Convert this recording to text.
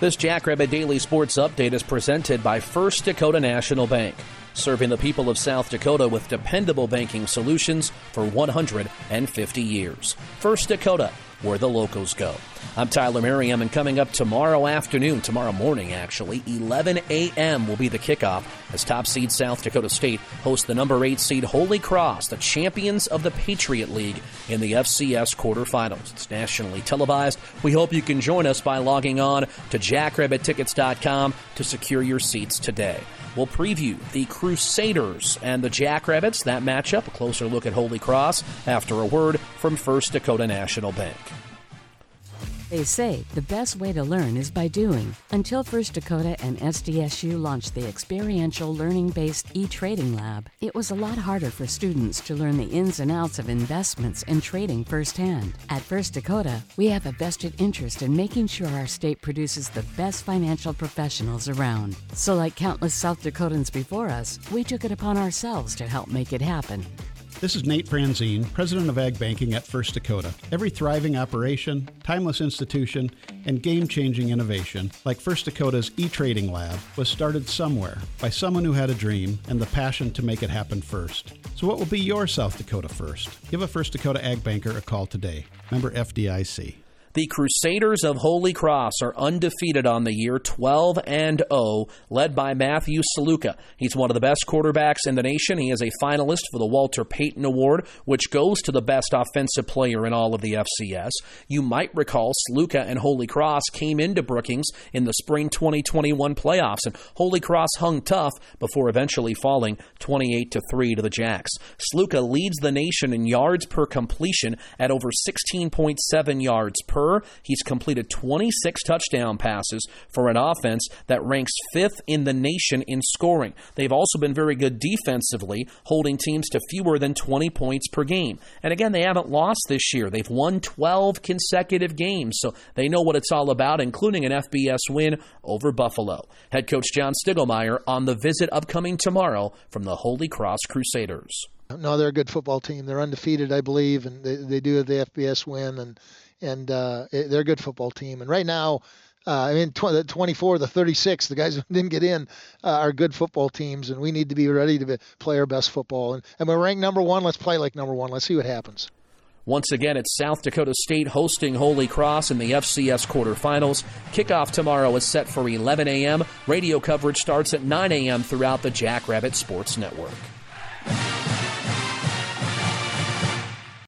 This Jackrabbit Daily Sports Update is presented by First Dakota National Bank, serving the people of South Dakota with dependable banking solutions for 150 years. First Dakota, where the locals go. I'm Tyler Merriam, and coming up tomorrow afternoon, tomorrow morning actually, 11 a.m. will be the kickoff as top seed South Dakota State hosts the number 8 seed Holy Cross, the champions of the Patriot League, in the FCS quarterfinals. It's nationally televised. We hope you can join us by logging on to jackrabbittickets.com to secure your seats today. We'll preview the Crusaders and the Jackrabbits, that matchup, a closer look at Holy Cross after a word from First Dakota National Bank. They say the best way to learn is by doing. Until First Dakota and SDSU launched the experiential learning based e trading lab, it was a lot harder for students to learn the ins and outs of investments and trading firsthand. At First Dakota, we have a vested interest in making sure our state produces the best financial professionals around. So, like countless South Dakotans before us, we took it upon ourselves to help make it happen. This is Nate Franzen, President of Ag Banking at First Dakota. Every thriving operation, timeless institution, and game changing innovation, like First Dakota's e trading lab, was started somewhere by someone who had a dream and the passion to make it happen first. So, what will be your South Dakota first? Give a First Dakota Ag Banker a call today. Member FDIC. The Crusaders of Holy Cross are undefeated on the year, 12 and 0, led by Matthew Sluka. He's one of the best quarterbacks in the nation. He is a finalist for the Walter Payton Award, which goes to the best offensive player in all of the FCS. You might recall Sluka and Holy Cross came into Brookings in the spring 2021 playoffs, and Holy Cross hung tough before eventually falling 28 to 3 to the Jacks. Sluka leads the nation in yards per completion at over 16.7 yards per He's completed 26 touchdown passes for an offense that ranks fifth in the nation in scoring. They've also been very good defensively, holding teams to fewer than 20 points per game. And again, they haven't lost this year. They've won 12 consecutive games, so they know what it's all about, including an FBS win over Buffalo. Head coach John Stiegelmeier on the visit upcoming tomorrow from the Holy Cross Crusaders. No, they're a good football team. They're undefeated, I believe, and they, they do have the FBS win. And and uh, they're a good football team. And right now, uh, I mean, tw- the 24, the 36, the guys who didn't get in uh, are good football teams, and we need to be ready to be, play our best football. And, and we're ranked number one. Let's play like number one. Let's see what happens. Once again, it's South Dakota State hosting Holy Cross in the FCS quarterfinals. Kickoff tomorrow is set for 11 a.m. Radio coverage starts at 9 a.m. throughout the Jackrabbit Sports Network.